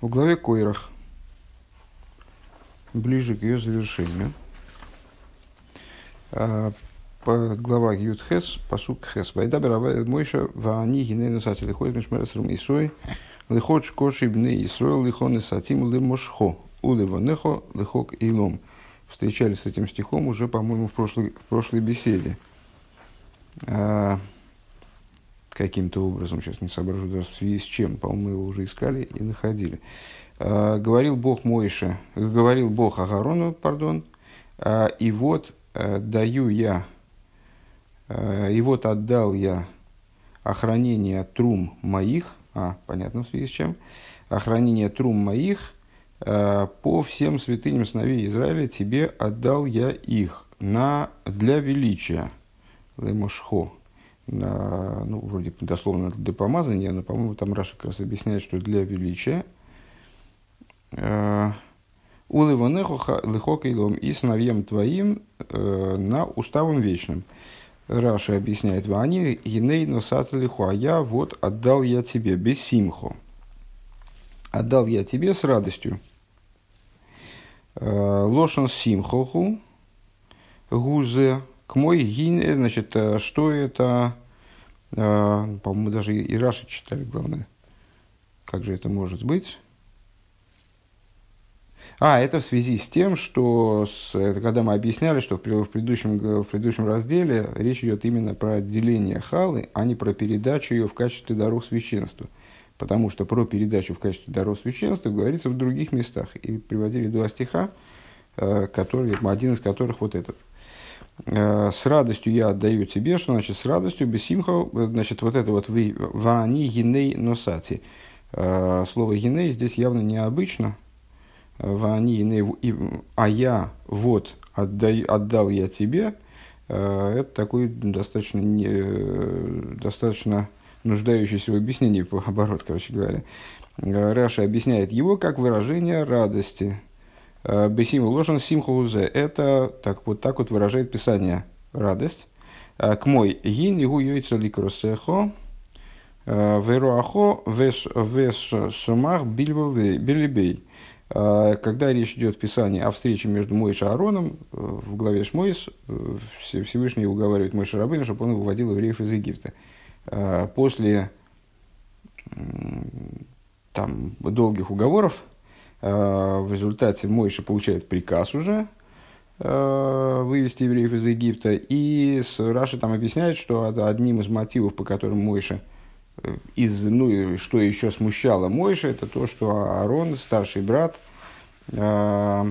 В главе Койрах, ближе к ее завершению, а, глава Юд Хес, посук Хес. Вайда Беравай Мойша, Ваани Гинейну Сати Лихой Мишмерес Рум Исой, Лихот Шкоши Бне Исрой, Лихон Сатим Лимошхо, Уливанехо, Лихок Илом. Встречались с этим стихом уже, по-моему, в прошлой, в прошлой беседе. Каким-то образом, сейчас не соображу даже в связи с чем, по-моему, его уже искали и находили. А, говорил Бог Мойша, говорил Бог Агарону, пардон, а, и вот а, даю я, а, и вот отдал я охранение трум моих, а, понятно, в связи с чем, охранение трум моих а, по всем святыням сыновей Израиля тебе отдал я их на, для величия, למשחה, ну, вроде дословно для помазания, но, по-моему, там Раши как раз объясняет, что для величия. Э, ולבניך לחק עולם и сыновьям твоим э, на уставом вечным. Раши объясняет, ואני הנה נתתי לך, а я вот отдал я тебе בשמחה. Отдал я тебе с радостью. Э, לשון שמחה הוא гузе к мой гин, значит, э, что это, э, по-моему, даже и Раши читали, главное. Как же это может быть? А, это в связи с тем, что с, это когда мы объясняли, что в, в, предыдущем, в предыдущем разделе речь идет именно про отделение халы, а не про передачу ее в качестве даров священства. Потому что про передачу в качестве даров священства говорится в других местах. И приводили два стиха, э, которые, один из которых вот этот. Э, с радостью я отдаю тебе, что значит с радостью, без симха, значит вот это вот вани гиней носати. Э, слово гиней здесь явно необычно. Вани гиней, а я вот отдай, отдал я тебе, э, это такой достаточно, не, достаточно нуждающийся в объяснении оборот, короче говоря. Раша объясняет его как выражение радости. Э, Бесиму ложен симхузе. Это так вот, так вот выражает Писание радость. Э, к мой гин игу йойца ликросехо. Э, Веруахо вес сумах билибей. Когда речь идет в Писании о встрече между Мойш и Аароном, в главе Шмойс Всевышний уговаривает Мойша Рабына, чтобы он выводил евреев из Египта. После там, долгих уговоров в результате Мойша получает приказ уже э, вывести евреев из Египта. И Раши там объясняет, что одним из мотивов, по которым Мойша э, из, ну, что еще смущало Мойша, это то, что Аарон, старший брат, а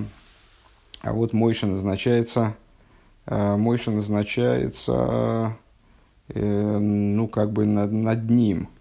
вот Мойша назначается, Мойша назначается, ну, как бы над, над ним –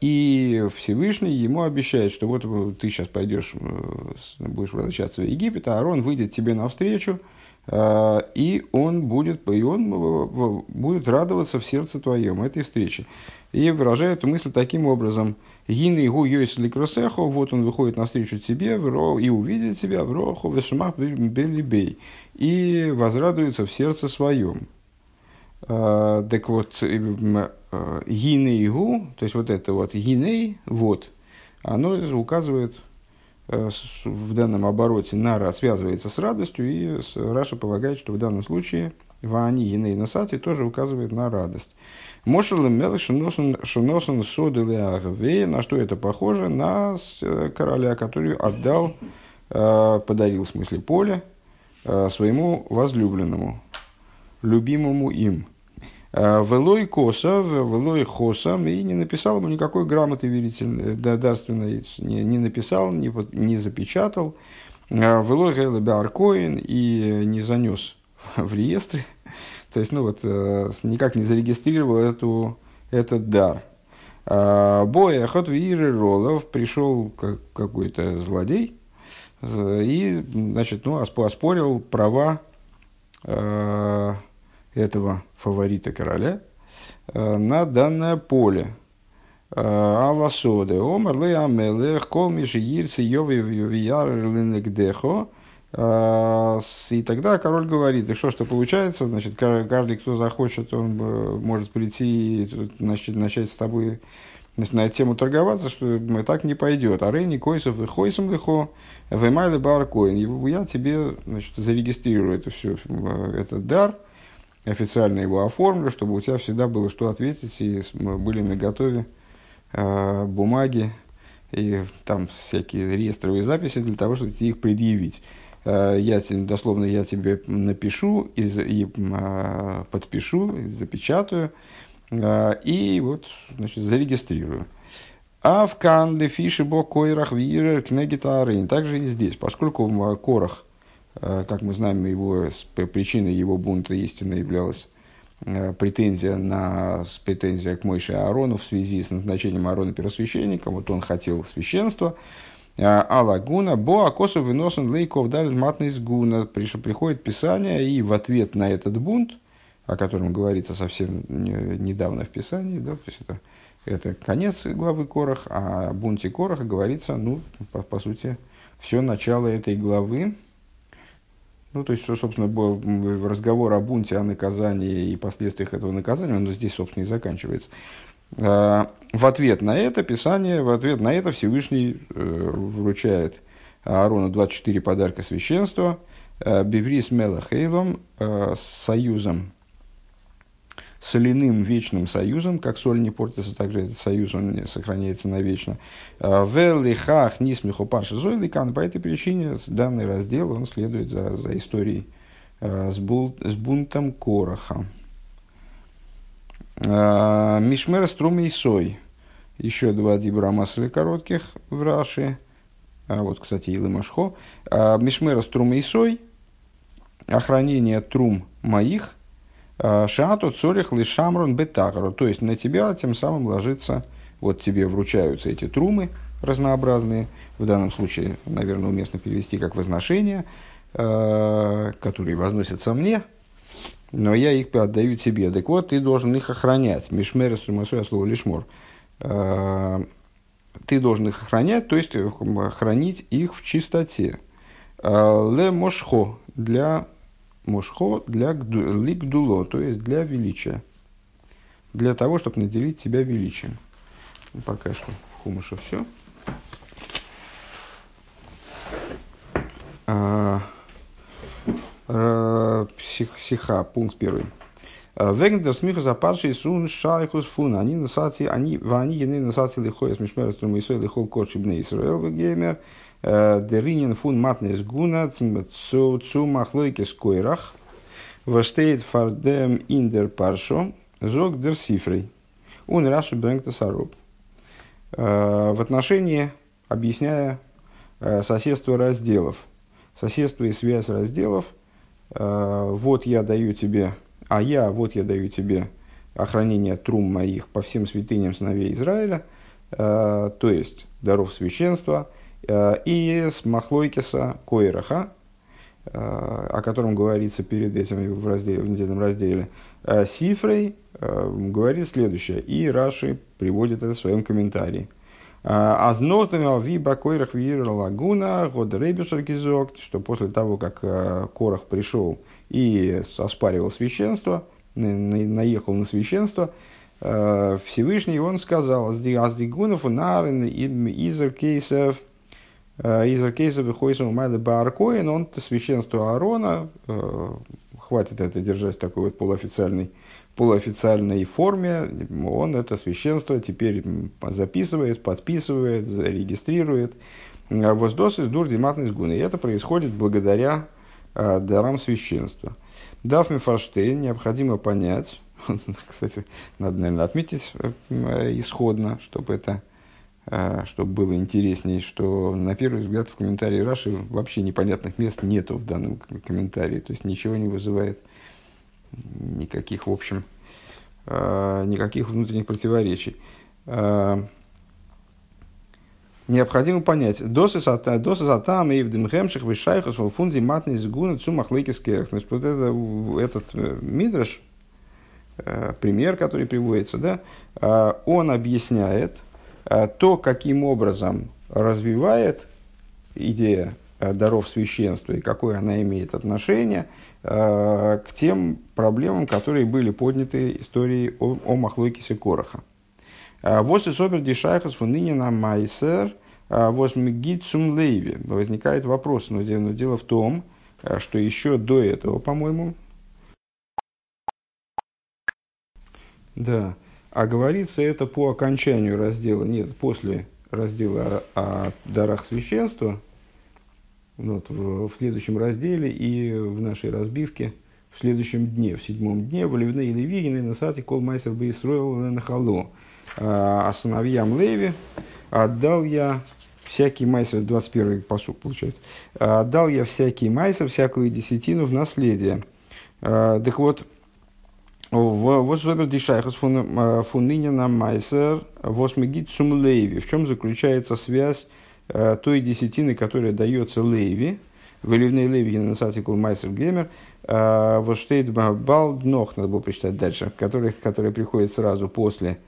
и Всевышний ему обещает, что вот ты сейчас пойдешь, э, будешь возвращаться в Египет, а Аарон выйдет тебе навстречу, а, и он будет, и он э, будет радоваться в сердце твоем этой встрече. И выражает эту мысль таким образом. Гины гу йойс ликросехо, вот он выходит навстречу тебе и увидит тебя в роху, в шумах белибей, и возрадуется в сердце своем. А, так вот, гиней гу, то есть вот это вот гиней, вот, оно указывает э, в данном обороте на связывается с радостью, и Раша полагает, что в данном случае Ваани Гиней Насати тоже указывает на радость. Мошел мел шиносан соды на что это похоже? На э, короля, который отдал, э, подарил в смысле поле своему возлюбленному, любимому им – Э, Велой коса, велой хоса, и не написал ему никакой грамоты верительной, дарственной, не, не написал, не, не запечатал. Э, велой аркоин и не занес в реестре, то есть, ну вот, э, никак не зарегистрировал эту, этот дар. Боя ход Виры Ролов пришел какой-то злодей и, значит, ну, оспорил права этого фаворита короля э, на данное поле. Э, Алласоде, омар ле амелех, кол миши йирцы йови вияр ленегдехо. Э, и тогда король говорит, и что, что получается, значит, каждый, кто захочет, он может прийти и значит, начать с тобой на тему торговаться, что так не пойдет. А Рейни Койсов и Хойсом лихо, Веймайлы Баркоин. Я тебе значит, зарегистрирую это все, этот дар, официально его оформлю, чтобы у тебя всегда было что ответить, и были на готове э, бумаги и там всякие реестровые записи для того, чтобы тебе их предъявить. Э, я, дословно, я тебе напишу и, и э, подпишу, и запечатаю, э, и вот, значит, зарегистрирую. А в Канле, Фишибо, Койрах, Вирер, Кнегитарин. Также и здесь, поскольку в Корах, как мы знаем, его, причиной его бунта истинно являлась претензия на претензия к Мойше Аарону в связи с назначением Аарона первосвященником. Вот он хотел священства, а лагуна, бо акосов выносен лейков далит матный гуна. Приходит Писание, и в ответ на этот бунт, о котором говорится совсем недавно в Писании, да, то есть это, это конец главы Корах, а о бунте Кораха говорится, ну, по, по сути, все начало этой главы. Ну, то есть, собственно, разговор о бунте, о наказании и последствиях этого наказания, он здесь, собственно, и заканчивается. А, в ответ на это Писание, в ответ на это Всевышний э, вручает Аарону 24 подарка священства, э, Беврис Мелахейлом, э, с союзом, соляным вечным союзом, как соль не портится, также этот союз он сохраняется навечно. Велихах нисмиху парши зойликан, по этой причине данный раздел он следует за, за историей с, бул, с бунтом Короха. А, Мишмер Струм и Сой. Еще два дибра масли коротких в Раши. А вот, кстати, Илы Машхо. А, Мишмер Струм и Сой. Охранение трум моих. Шату цорих лишамрон бетагру. То есть на тебя тем самым ложится, вот тебе вручаются эти трумы разнообразные. В данном случае, наверное, уместно перевести как возношение, которые возносятся мне, но я их отдаю тебе. Так вот, ты должен их охранять. Мишмер струмасой, слово лишмор. А, ты должен их охранять, то есть э, хранить их в чистоте. А, ле мошхо для мошхо для ликдуло, то есть для величия. Для того, чтобы наделить тебя величием. Ну, пока что в хумыше все. А, Сиха, пункт первый. Вегндер смеху за парши сун шайхус фун. Они насати, они, вани ены насати лихой, смешмер струм исой лихол корчи бне Исраэл вегеймер. Деринин фун матнес гуна цу махлойке скойрах. Ваштейт фардем индер паршо. Зог дер сифрей. Он раши бэнгта саруб. В отношении, объясняя соседство разделов. Соседство и связь разделов – Э, вот я даю тебе, а я, вот я даю тебе охранение трум моих по всем святыням сыновей Израиля, э, то есть даров священства, э, и с Махлойкиса Койраха, о котором говорится перед этим в, разделе, в недельном разделе, Сифрей говорит следующее, и Раши приводит это в своем комментарии – Азнотами ви бакойрах вир лагуна, год рейбешер что после того, как э, Корах пришел и оспаривал священство, наехал на священство, э, Всевышний он сказал, аздигунов унарен изер кейсов, э, изер кейсов и хойсом майда бааркоин, он священство Аарона, хватит это держать такой вот полуофициальный полуофициальной форме, он это священство теперь записывает, подписывает, зарегистрирует. Воздос из дур диматный сгуны. И это происходит благодаря э, дарам священства. Дав Мифаштейн необходимо понять, кстати, надо, наверное, отметить э, исходно, чтобы это э, чтобы было интереснее, что на первый взгляд в комментарии Раши вообще непонятных мест нету в данном комментарии, то есть ничего не вызывает никаких, в общем, э, никаких внутренних противоречий. Э, необходимо понять, досы сатам и в дымхемших вышайхус в фунде матный сгуна цумах лейкис Значит, вот это, этот э, мидраш, пример, который приводится, да, он объясняет то, каким образом развивает идея даров священства и какое она имеет отношение – Э, к тем проблемам, которые были подняты историей о, о Махлойкисе Короха. Вот и собер дишайхас фуныни на майсер, вот мигицум лейви. Возникает вопрос, но дело в том, что еще до этого, по-моему, да, а говорится это по окончанию раздела, нет, после раздела о, о дарах священства, вот, в, в следующем разделе и в нашей разбивке в следующем дне, в седьмом дне, вливны и левигины на сати кол майсер бы Исроил на халу. А, а сыновьям Леви отдал я всякий майсер, 21-й посук получается, отдал я всякий майсер, всякую десятину в наследие. А, так вот, вот зобер дишайхас фунынина майсер восмегит сум лейви. В чем заключается связь а, той десятины, которая дается лейви, в Эливней Леви на артикул Майсер Гемер, Воштейт Балднох, надо было прочитать дальше, который, который приходит сразу после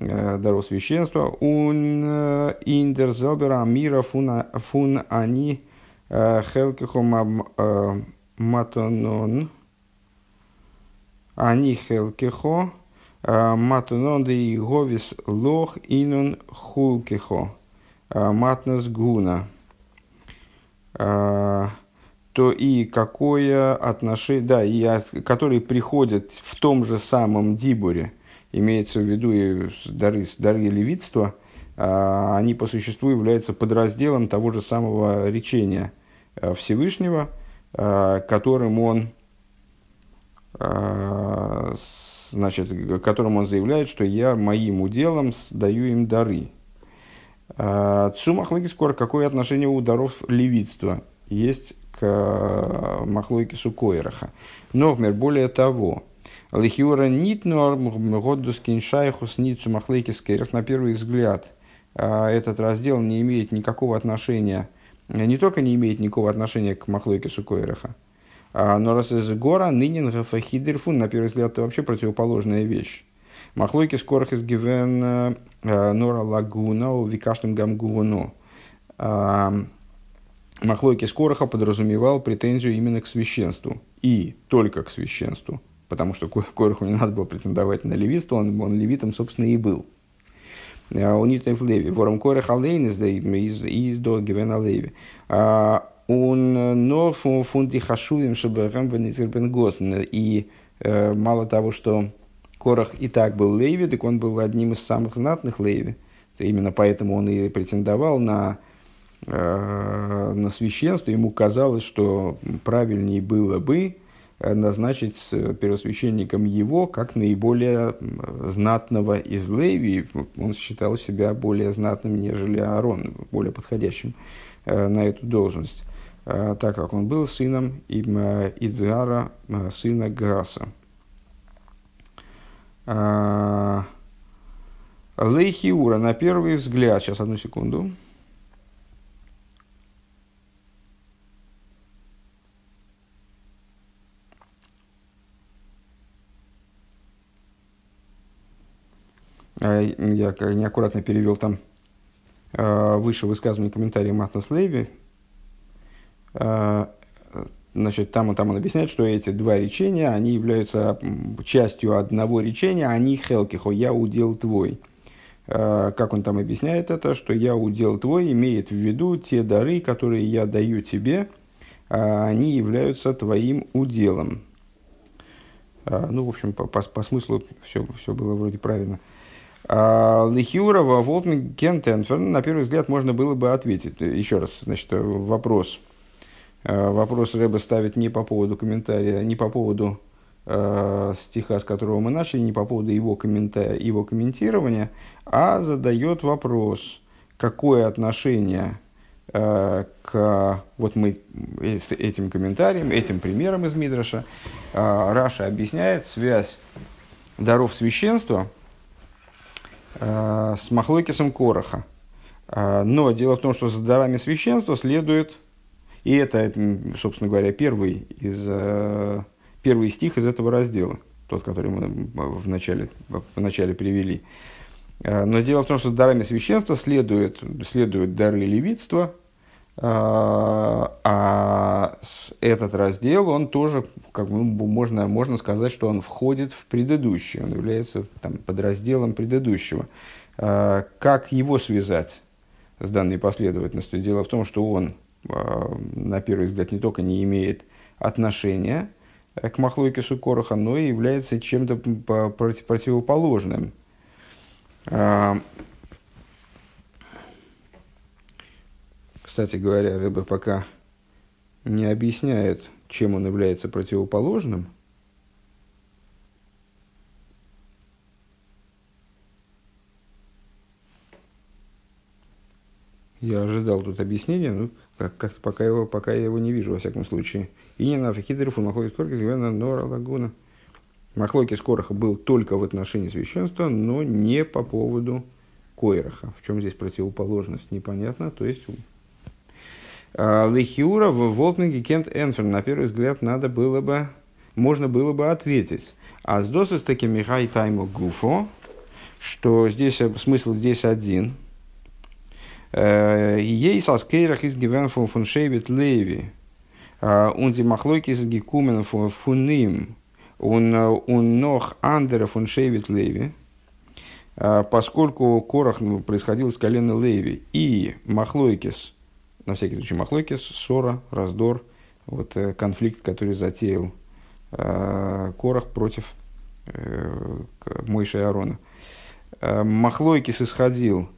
Э, даров священства. Un индер зелбера мира фун они э, хелкихо э, матонон. Они хелкихо матонон да и говис лох инун хулкихо. Матнас гуна. То и какое отношение, да, и который приходит в том же самом дибуре – имеется в виду и дары, дары левитства, а, они по существу являются подразделом того же самого речения а, Всевышнего, а, которым он, значит, которым он заявляет, что я моим уделом даю им дары. Цу Махлоки скоро какое отношение у даров левитства есть к Махлойке Сукоираха. Но, более того, Лихиура нит норм годдускин шайхус ницу махлейкискеров. На первый взгляд а, этот раздел не имеет никакого отношения, не только не имеет никакого отношения к махлойке сукоераха, а, но раз из гора нынен гафахидерфун, на первый взгляд, это вообще противоположная вещь. Махлойки скорых из гивен а, нора лагуна викашным гамгуну. Махлойки скороха подразумевал претензию именно к священству и только к священству потому что Короху не надо было претендовать на левитство, он, он левитом, собственно, и был. А, у Нитнев Леви, вором Корех Алейн из из до Гивена Леви. Он но фунти хашувим, чтобы Рамбен Госн. И э, мало того, что Корах и так был Леви, так он был одним из самых знатных Леви. Именно поэтому он и претендовал на, э, на священство. Ему казалось, что правильнее было бы Э, назначить первосвященником его как наиболее знатного из Леви. Он считал себя более знатным, нежели Аарон, более подходящим э, на эту должность, э, так как он был сыном Идзара, сына Граса. Лейхиура на первый взгляд, сейчас одну секунду, А, я неаккуратно перевел там выше высказывание комментария Матнас Леви. А, значит, там, там он объясняет, что эти два речения, они являются частью одного речения, они хелкихо, я удел твой. Как он там объясняет это, что я удел твой имеет в виду те дары, которые я даю тебе, они являются твоим уделом. Ну, в общем, по, по, по смыслу все, все было вроде правильно. А, Лихиурова, Волтмин, Кентенферн, на первый взгляд можно было бы ответить. Еще раз, значит, вопрос. А, вопрос Рэба ставит не по поводу комментария, не по поводу э, стиха, с которого мы начали, не по поводу его, комментария, его комментирования, а задает вопрос, какое отношение э, к вот мы с этим комментарием, этим примером из Мидраша, э, Раша объясняет связь даров священства – Э, с Махлокисом Короха. Э, но дело в том, что за дарами священства следует, и это, собственно говоря, первый, из, э, первый стих из этого раздела, тот, который мы в начале, в начале привели. Но дело в том, что дарами священства следуют, следуют дары левитства, а этот раздел, он тоже, как бы, можно, можно сказать, что он входит в предыдущий, он является там, подразделом предыдущего. Как его связать с данной последовательностью? Дело в том, что он, на первый взгляд, не только не имеет отношения к Махлойкису Короха, но и является чем-то противоположным. Кстати говоря, Рыба пока не объясняет, чем он является противоположным. Я ожидал тут объяснения, но как, как пока, его, пока я его не вижу, во всяком случае. И не на Фахидерфу, Махлоки Скорка, Гвена Нора Лагуна. Махлоки Скороха был только в отношении священства, но не по поводу Койраха. В чем здесь противоположность, непонятно. То есть а, Лехиура в Волтнеге Кент Энфер, на первый взгляд, надо было бы, можно было бы ответить. А с досыс таки Михай Тайму Гуфо, что здесь э, смысл здесь один. Э, ей со скейрах из гивен фун шейвит леви. Он ди махлойки из гекумен фуним. Он нох андера фун шейвит леви. Поскольку Корах ну, происходил с колена Леви и Махлойкис – на всякий случай махлойкис, ссора, раздор, вот э, конфликт, который затеял э, Корах против э, Мойши Аарона. Э, Махлойкис исходил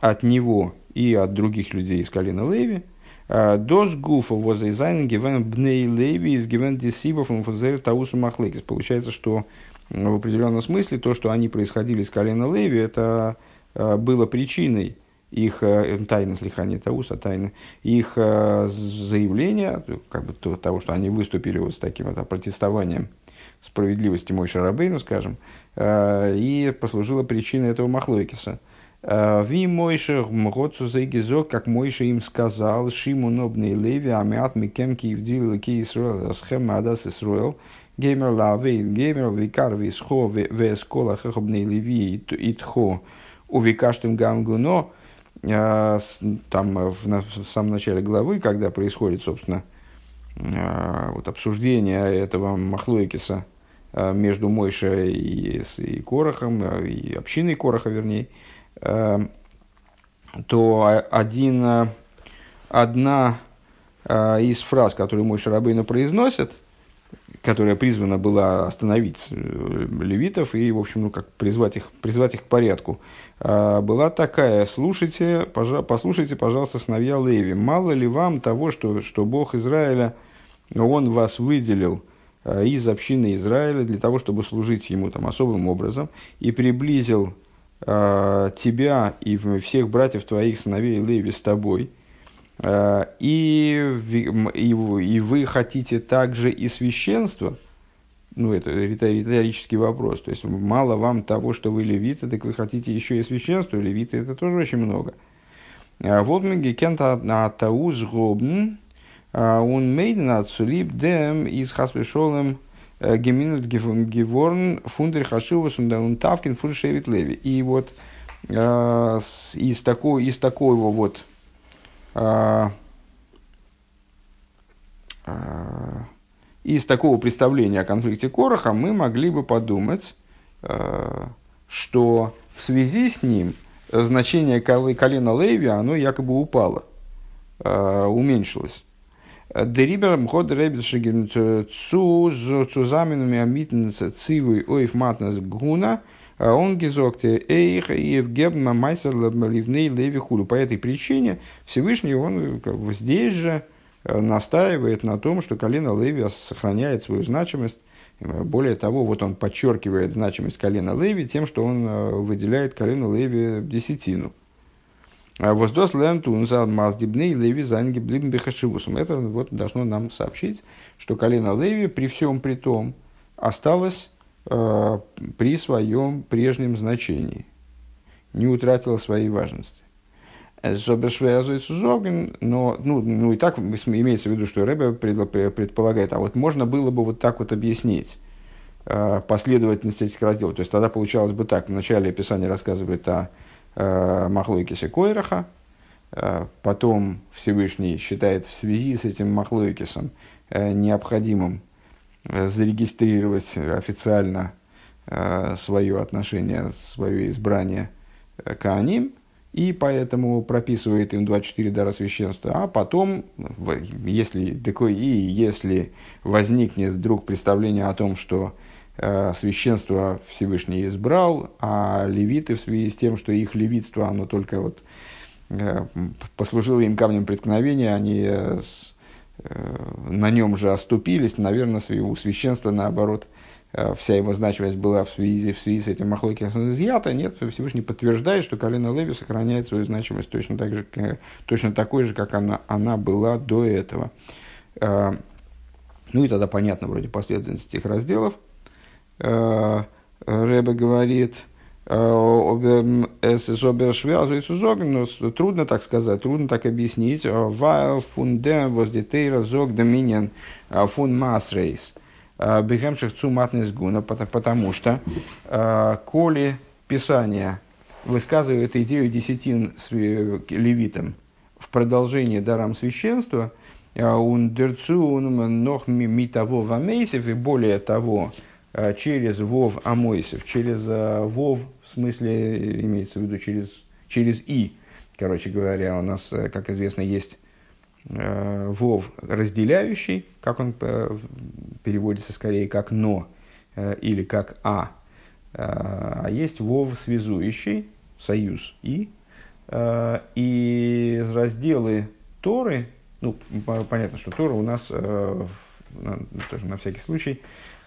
от него и от других людей из колена Леви. Э, Дос гуфа возайзайн гивен бней Леви из гивен десибов фунзер таусу махлойкис. Получается, что в определенном смысле то, что они происходили из колена Леви, это э, было причиной их э, тайны слихания Тауса, тайны, их э, заявления, как бы то, того, что они выступили вот с таким вот протестованием справедливости мой Шарабейну, скажем, э, и послужило причиной этого Махлойкиса. Ви Мойша Мгоцу Зайгизок, как Мойша им сказал, Шиму Нобный Леви, Амиат Микем Киевдил Ки Исруэл, Схем Адас Исруэл, Геймер Лавей, Геймер Викар Висхо, Вескола Хехобный Леви, Итхо, Увикаштым Гамгуно, а, там э, в, в самом начале главы, когда происходит, собственно, вот обсуждение этого Махлоикиса а, между Мойшей и, и Корохом, и общиной Короха, вернее, то один, одна из фраз, которую Мойша Рабейна произносит – которая призвана была остановить э, левитов и, в общем, ну, как призвать их, призвать их к порядку, была такая, слушайте, пожа, послушайте, пожалуйста, сыновья Леви, мало ли вам того, что, что Бог Израиля, Он вас выделил из общины Израиля для того, чтобы служить Ему там особым образом, и приблизил тебя и всех братьев твоих сыновей Леви с тобой – Э, и, и, и вы хотите также и священство, ну, это риторический вопрос. То есть, мало вам того, что вы левиты, так вы хотите еще и священство. Левиты это тоже очень много. А вот мы гекента на тауз гобн, а он мейден от сулип дем из хаспешолем э, геминут геворн фундер хашивус он тавкин фуршевит леви. И вот э, из, такого, из такого вот а, из такого представления о конфликте Короха мы могли бы подумать, что в связи с ним значение колена Леви, оно якобы упало, уменьшилось. Дерибер мход ребельшиген цу цузаменами амитнца цивы оев матнас гуна – а он гизокте эйх и евгебма майсер ливней леви хулю. По этой причине Всевышний, он как бы здесь же э, настаивает на том, что колено Леви сохраняет свою значимость. Более того, вот он подчеркивает значимость колена Леви тем, что он э, выделяет колено Леви десятину. А воздос лентун за маздибней леви занги блибн бехашивусом. Это вот должно нам сообщить, что колено Леви при всем при том осталось Э, при своем прежнем значении, не утратила своей важности. Но, ну, ну и так имеется в виду, что Рэбе предполагает, а вот можно было бы вот так вот объяснить э, последовательность этих разделов. То есть тогда получалось бы так. В начале описания рассказывает о э, Махлойкисе Койраха, э, потом Всевышний считает в связи с этим Махлойкисом э, необходимым зарегистрировать официально свое отношение, свое избрание Кааним, и поэтому прописывает им 24 дара священства. А потом, если, такой, и если возникнет вдруг представление о том, что священство Всевышний избрал, а левиты в связи с тем, что их левитство, оно только вот э, послужило им камнем преткновения, они э, э, на нем же оступились, наверное, у священства наоборот – Э, вся его значимость была в связи, в связи с этим Махлокисом изъята, нет, Всевышний подтверждает, что колено Леви сохраняет свою значимость точно, так же, точно такой же, как она, она была до этого. Э, ну и тогда понятно вроде последовательность этих разделов. Э, Рэбе говорит, zu sagen, но трудно так сказать, трудно так объяснить, weil von dem, was die Teira sagt, dominion von Maßreis. Цуматный гуна, потому что э, коли Писание высказывает идею десятин с э, левитом в продолжении дарам священства, он дерцу нох митаво вамейсев, и более того, э, через вов амойсев, через вов, в смысле, имеется в виду через, через и, короче говоря, у нас, как известно, есть Э, вов разделяющий, как он э, переводится скорее как но э, или как а, а есть вов связующий, союз и, и разделы Торы, ну, понятно, что Тора у нас, тоже на всякий случай,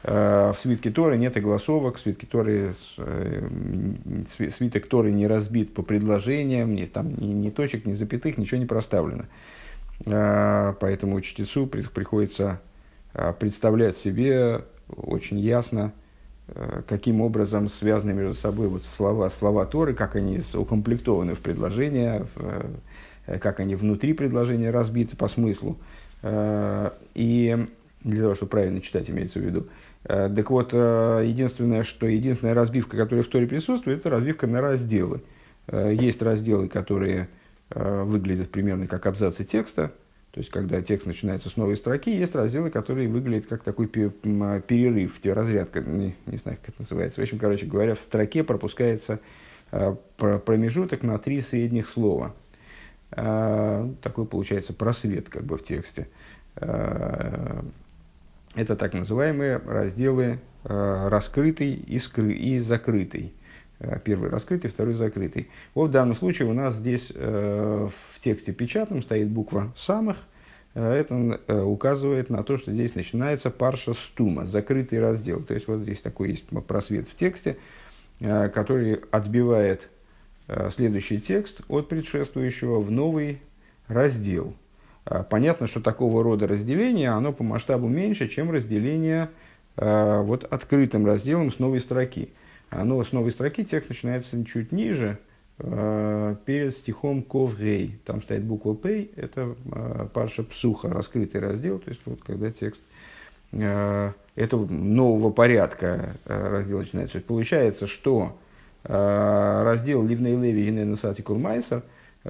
в свитке Торы нет огласовок, в свитке Торы, свиток Торы не разбит по предложениям, ни, там, ни, ни точек, ни запятых, ничего не проставлено. А, поэтому чтецу приходится представлять себе очень ясно, каким образом связаны между собой вот слова, слова Торы, как они укомплектованы в предложения, как они внутри предложения разбиты по смыслу. И для того, чтобы правильно читать, имеется в виду. Так вот, единственное, что единственная разбивка, которая в Торе присутствует, это разбивка на разделы. Есть разделы, которые Э, выглядят примерно как абзацы текста, то есть, когда текст начинается с новой строки, есть разделы, которые выглядят как такой перерыв, разрядка, не, не знаю, как это называется. В общем, короче говоря, в строке пропускается э, промежуток на три средних слова. Э, такой получается просвет как бы в тексте. Это так называемые разделы раскрытый и, скры, и закрытый. Э, первый раскрытый, второй закрытый. Вот в данном случае у нас здесь э, в тексте печатном стоит буква «самых». Э, это э, указывает на то, что здесь начинается парша стума, закрытый раздел. То есть вот здесь такой есть просвет в тексте, э, который отбивает э, следующий текст от предшествующего в новый раздел. Э, понятно, что такого рода разделение, оно по масштабу меньше, чем разделение э, вот открытым разделом с новой строки. Но с новой строки текст начинается чуть ниже, перед стихом Коврей. Там стоит буква П, это парша псуха, раскрытый раздел, то есть вот когда текст этого нового порядка раздел начинается. Получается, что раздел Ливней Леви и Ненасатикул Майсер,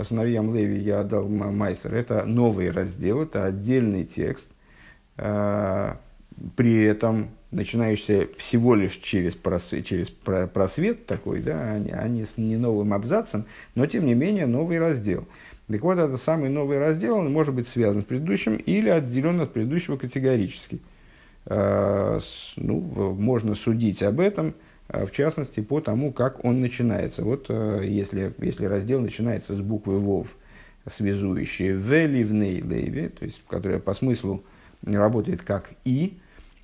сыновьям Леви я отдал Майсер, это новый раздел, это отдельный текст. При этом начинающийся всего лишь через просвет, через просвет такой, да, а не, а не с не новым абзацем, но тем не менее новый раздел. Так вот, этот самый новый раздел, он может быть связан с предыдущим или отделен от предыдущего категорически. А, ну, можно судить об этом, а, в частности, по тому, как он начинается. Вот а, если, если раздел начинается с буквы ВОВ, связующей в ливней леви, то есть, которая по смыслу работает как «и»,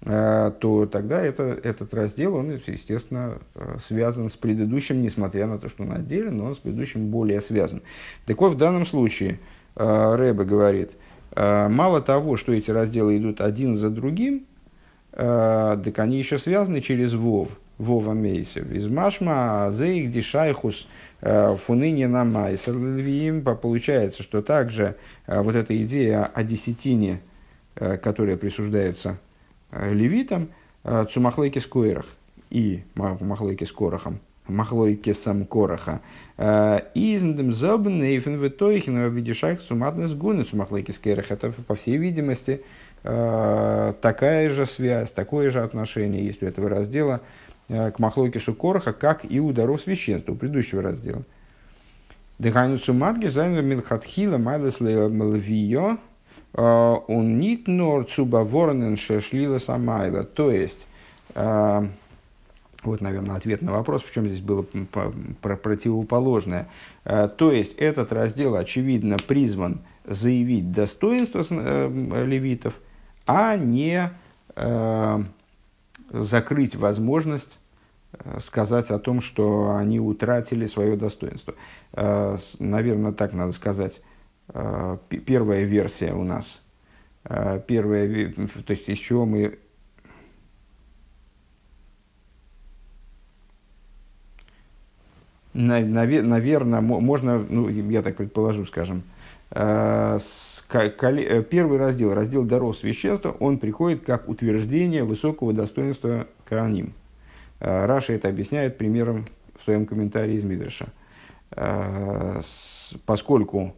Э, то тогда это, этот раздел, он, естественно, э, связан с предыдущим, несмотря на то, что он отделен, но он с предыдущим более связан. Так вот, в данном случае э, Рэбе говорит, мало того, что эти разделы идут один за другим, так они еще связаны через Вов, Вова Мейсев. Из Машма, Зейх, Дишайхус, Фуныни на Майсер, Получается, что также вот эта идея о десятине, которая присуждается Э, левитам э, цумахлойки с куэрах и махлойки с корохом, махлойки сам короха. Э, Издем зобн эйфен ветойхин видишак суматнес гуны цумахлойки с куэрах. Это, по всей видимости, такая же связь, такое же отношение есть у этого раздела к махлойке Сукороха, как и у даров священства, предыдущего раздела. Дыхайнуцу матги зайну милхатхила майлес левио он нит нор цуба воронен шешлила самайла. То есть, вот, наверное, ответ на вопрос, в чем здесь было противоположное. То есть, этот раздел, очевидно, призван заявить достоинство левитов, а не закрыть возможность э, сказать о том, что они утратили свое достоинство. Э, наверное, так надо сказать. Э, первая версия у нас. Первая, то есть из чего мы наверное, можно, ну, я так предположу, скажем, Э, первый раздел, раздел даров священства, он приходит как утверждение высокого достоинства Кааним. Э, Раша это объясняет примером в своем комментарии из Мидраша. Э, поскольку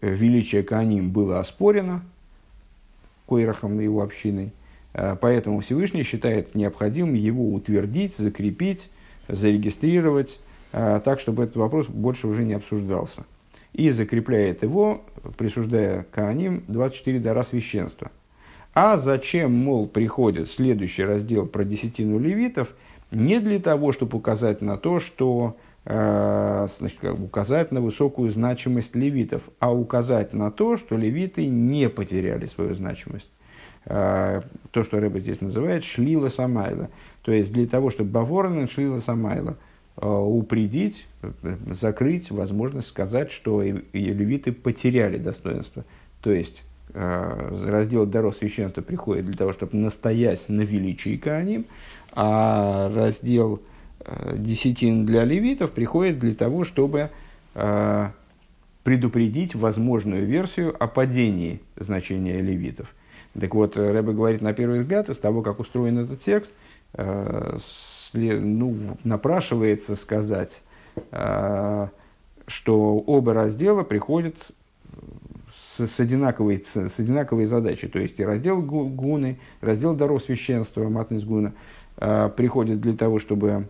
величие Кааним было оспорено Койрахом и его общиной, поэтому Всевышний считает необходимым его утвердить, закрепить, зарегистрировать, так, чтобы этот вопрос больше уже не обсуждался и закрепляет его, присуждая Кааним 24 дара священства. А зачем, мол, приходит следующий раздел про десятину левитов? Не для того, чтобы указать на то, что э, значит, указать на высокую значимость левитов, а указать на то, что левиты не потеряли свою значимость. Э, то, что Рэба здесь называет шлила самайла. То есть для того, чтобы Баворон шлила самайла – упредить, закрыть возможность сказать, что левиты потеряли достоинство. То есть э, раздел даров священства приходит для того, чтобы настоять на величии Кааним, а раздел э, десятин для левитов приходит для того, чтобы предупредить возможную версию о падении значения левитов. Так вот, Рэбе говорит на первый взгляд, из того, как устроен этот текст, ну, напрашивается сказать, э, что оба раздела приходят с, с, одинаковой, с, с одинаковой задачей. То есть и раздел гуны, раздел даров священства, матность гуна, э, приходит для того, чтобы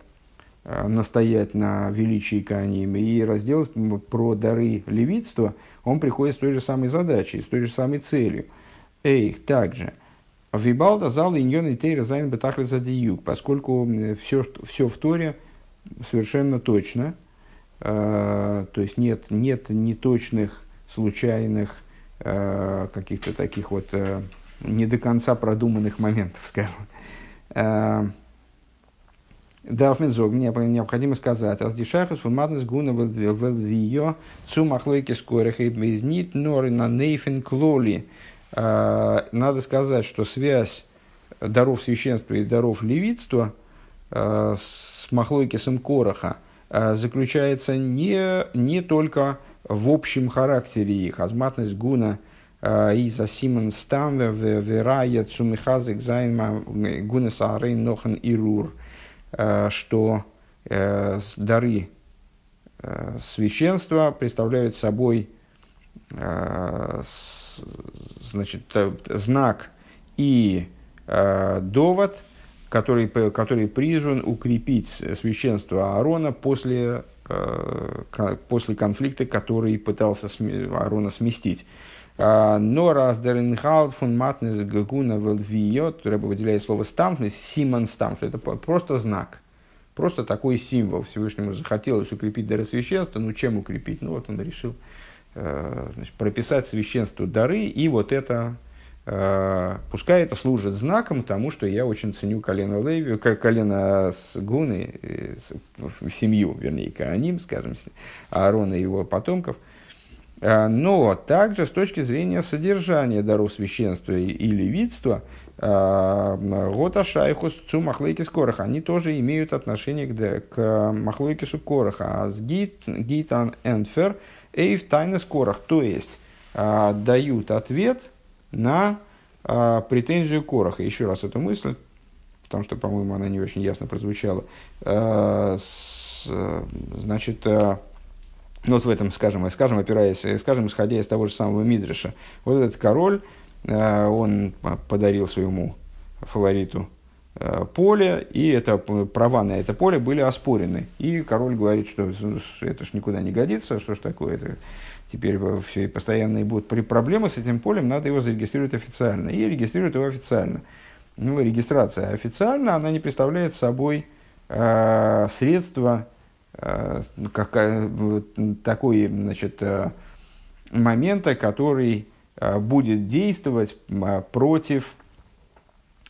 э, настоять на величии Каниим, и раздел про дары левитства, он приходит с той же самой задачей, с той же самой целью. אויך, также – וויבאלד אז אלע ענינים אין תורה זיינען בתכלית הדיוק, поскольку все, все в Торе совершенно точно, э, то есть нет, нет неточных, случайных, э, каких-то таких вот э, не до конца продуманных моментов, скажем. דארף מען זאגן, мне необходимо сказать, אז די שייכות פון מתנות כהונה ולויה цу махлойки скорых и безнит норы на нейфен клоли. А, надо сказать, что связь даров священства и даров левитства а, с Махлойкисом Короха а, заключается не, не только в общем характере их, азматность гуна из Симон Стамве, Верая, Цумихазик, Зайнма, Гуна Саарейн, Нохан Ирур, что э, дары э, священства представляют собой э, значит, э, знак и э, довод, который, который призван укрепить священство Аарона после, э, после конфликта, который пытался сме, Аарона сместить. А, но раз деренхалт фун матнес гагуна велвиот, Рэба выделяет слово стампнес, симон стамп, что это просто знак. Просто такой символ. Всевышнему захотелось укрепить даросвященство. Ну, чем укрепить? Ну, вот он решил значит, прописать священству дары, и вот это, э, пускай это служит знаком тому, что я очень ценю колено Леви, колено с Гуны, э, семью, вернее, Кааним, скажем, Аарона и его потомков. Но также с точки зрения содержания даров священства и, левитства, Гота Шайхус Цу Махлейкис Короха, они тоже имеют отношение к, к Махлейкису Короха. А с Гитан Энфер – Эйв тайны скорах, то есть а, дают ответ на а, претензию Короха. Еще раз эту мысль, потому что, по-моему, она не очень ясно прозвучала. А, значит, ну, вот в этом, скажем, скажем, опираясь, скажем, исходя из того же самого Мидриша, вот этот король, он подарил своему фавориту поле, и это, права на это поле были оспорены. И король говорит, что это ж никуда не годится, что ж такое, это теперь все постоянные будут проблемы с этим полем, надо его зарегистрировать официально. И регистрируют его официально. Ну, регистрация официально, она не представляет собой э, средство, э, как, э, такой, значит, э, момента, который э, будет действовать э, против э,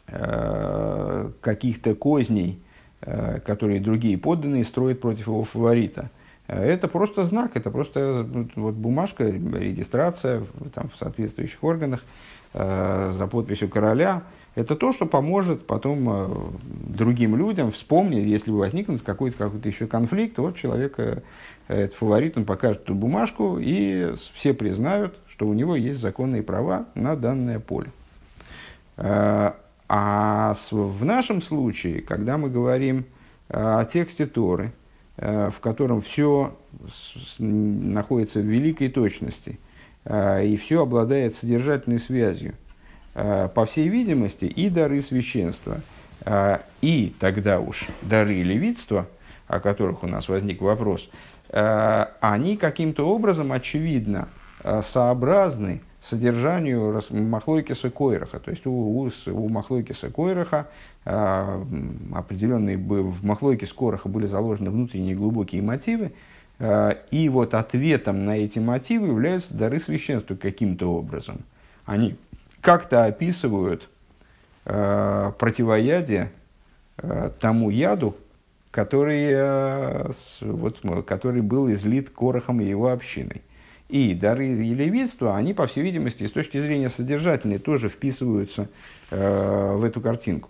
каких-то козней, э, которые другие подданные строят против его фаворита – это просто знак, это просто вот, бумажка, регистрация там, в соответствующих органах э, за подписью короля. Это то, что поможет потом э, другим людям вспомнить, если возникнет какой-то какой еще конфликт, вот человек, э, этот фаворит, он покажет эту бумажку, и все признают, что у него есть законные права на данное поле. А в нашем случае, когда мы говорим э, о тексте Торы, Э, в котором все находится в великой точности э, и все обладает содержательной связью. По всей видимости, и дары священства, и тогда уж дары левитства, о которых у нас возник вопрос, они каким-то образом, очевидно, сообразны содержанию Махлойкиса Койраха. То есть у, у, у Махлойкиса Койраха а, определенные в Махлойкис Короха были заложены внутренние глубокие мотивы, а, и вот ответом на эти мотивы являются дары священства каким-то образом. Они как-то описывают а, противоядие тому яду, который, вот, который был излит Корохом и его общиной. И дары елевидства, они, по всей видимости, с точки зрения содержательной, тоже вписываются э, в эту картинку.